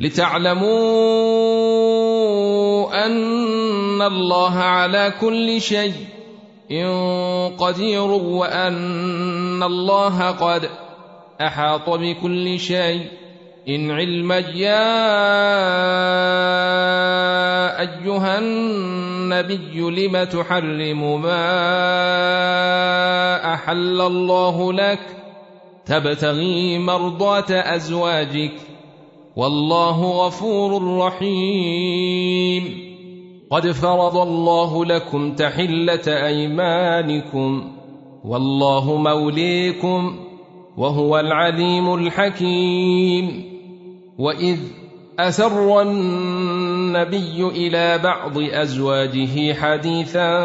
لتعلموا أن الله على كل شيء قدير وأن الله قد أحاط بكل شيء. إن علما يا أيها النبي لم تحرم ما أحل الله لك؟ تبتغي مرضاة أزواجك والله غفور رحيم. قد فرض الله لكم تحلة أيمانكم والله موليكم وهو العليم الحكيم. وإذ أسر النبي إلى بعض أزواجه حديثا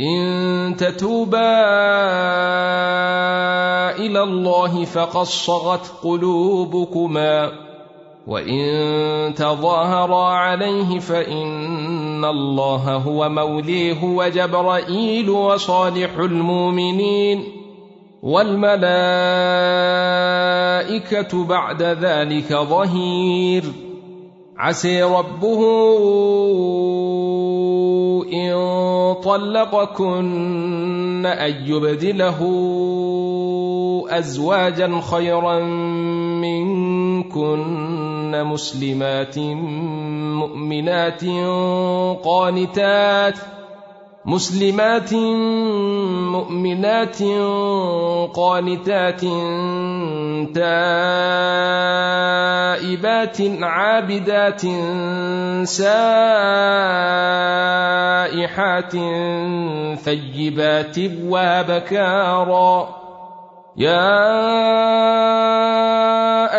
إن تتوبا إلى الله فقد صغت قلوبكما وإن تظاهرا عليه فإن الله هو موليه وجبرائيل وصالح المؤمنين والملائكة بعد ذلك ظهير. عسي ربه إن طلقكن أن يبدله أزواجا خيرا منكن مسلمات مؤمنات قانتات مسلمات مؤمنات قانتات تائبات عابدات سائحات ثيبات وابكارا. يا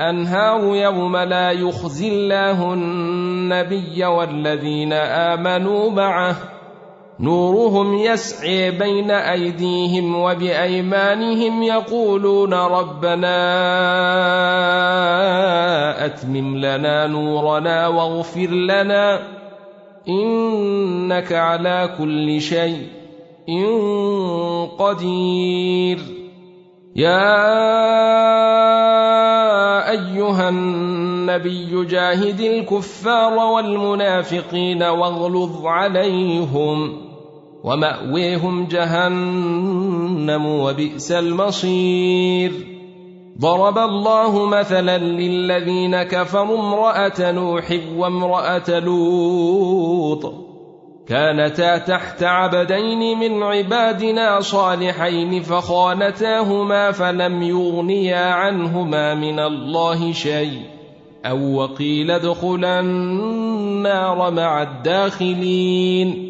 الأنهار يوم لا يخزي الله النبي والذين آمنوا معه. نورهم يسعي بين أيديهم وبأيمانهم يقولون ربنا أتمم لنا نورنا واغفر لنا إنك على كل شيء قدير. يا أيها النبي جاهد الكفار والمنافقين واغلظ عليهم ومأويهم جهنم وبئس المصير. ضرب الله مثلا للذين كفروا امرأة نوح وامرأة لوط. كانتا تحت عبدين من عبادنا صالحين فخانتاهما فلم يغنيا عنهما من الله شيء أو وقيل ادخلا النار مع الداخلين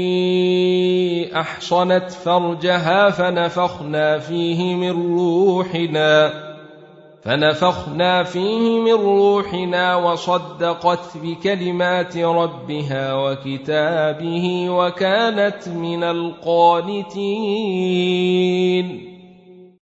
أحصنت فرجها فنفخنا فيه من روحنا فنفخنا فيه من روحنا وصدقت بكلمات ربها وكتابه وكانت من القانتين.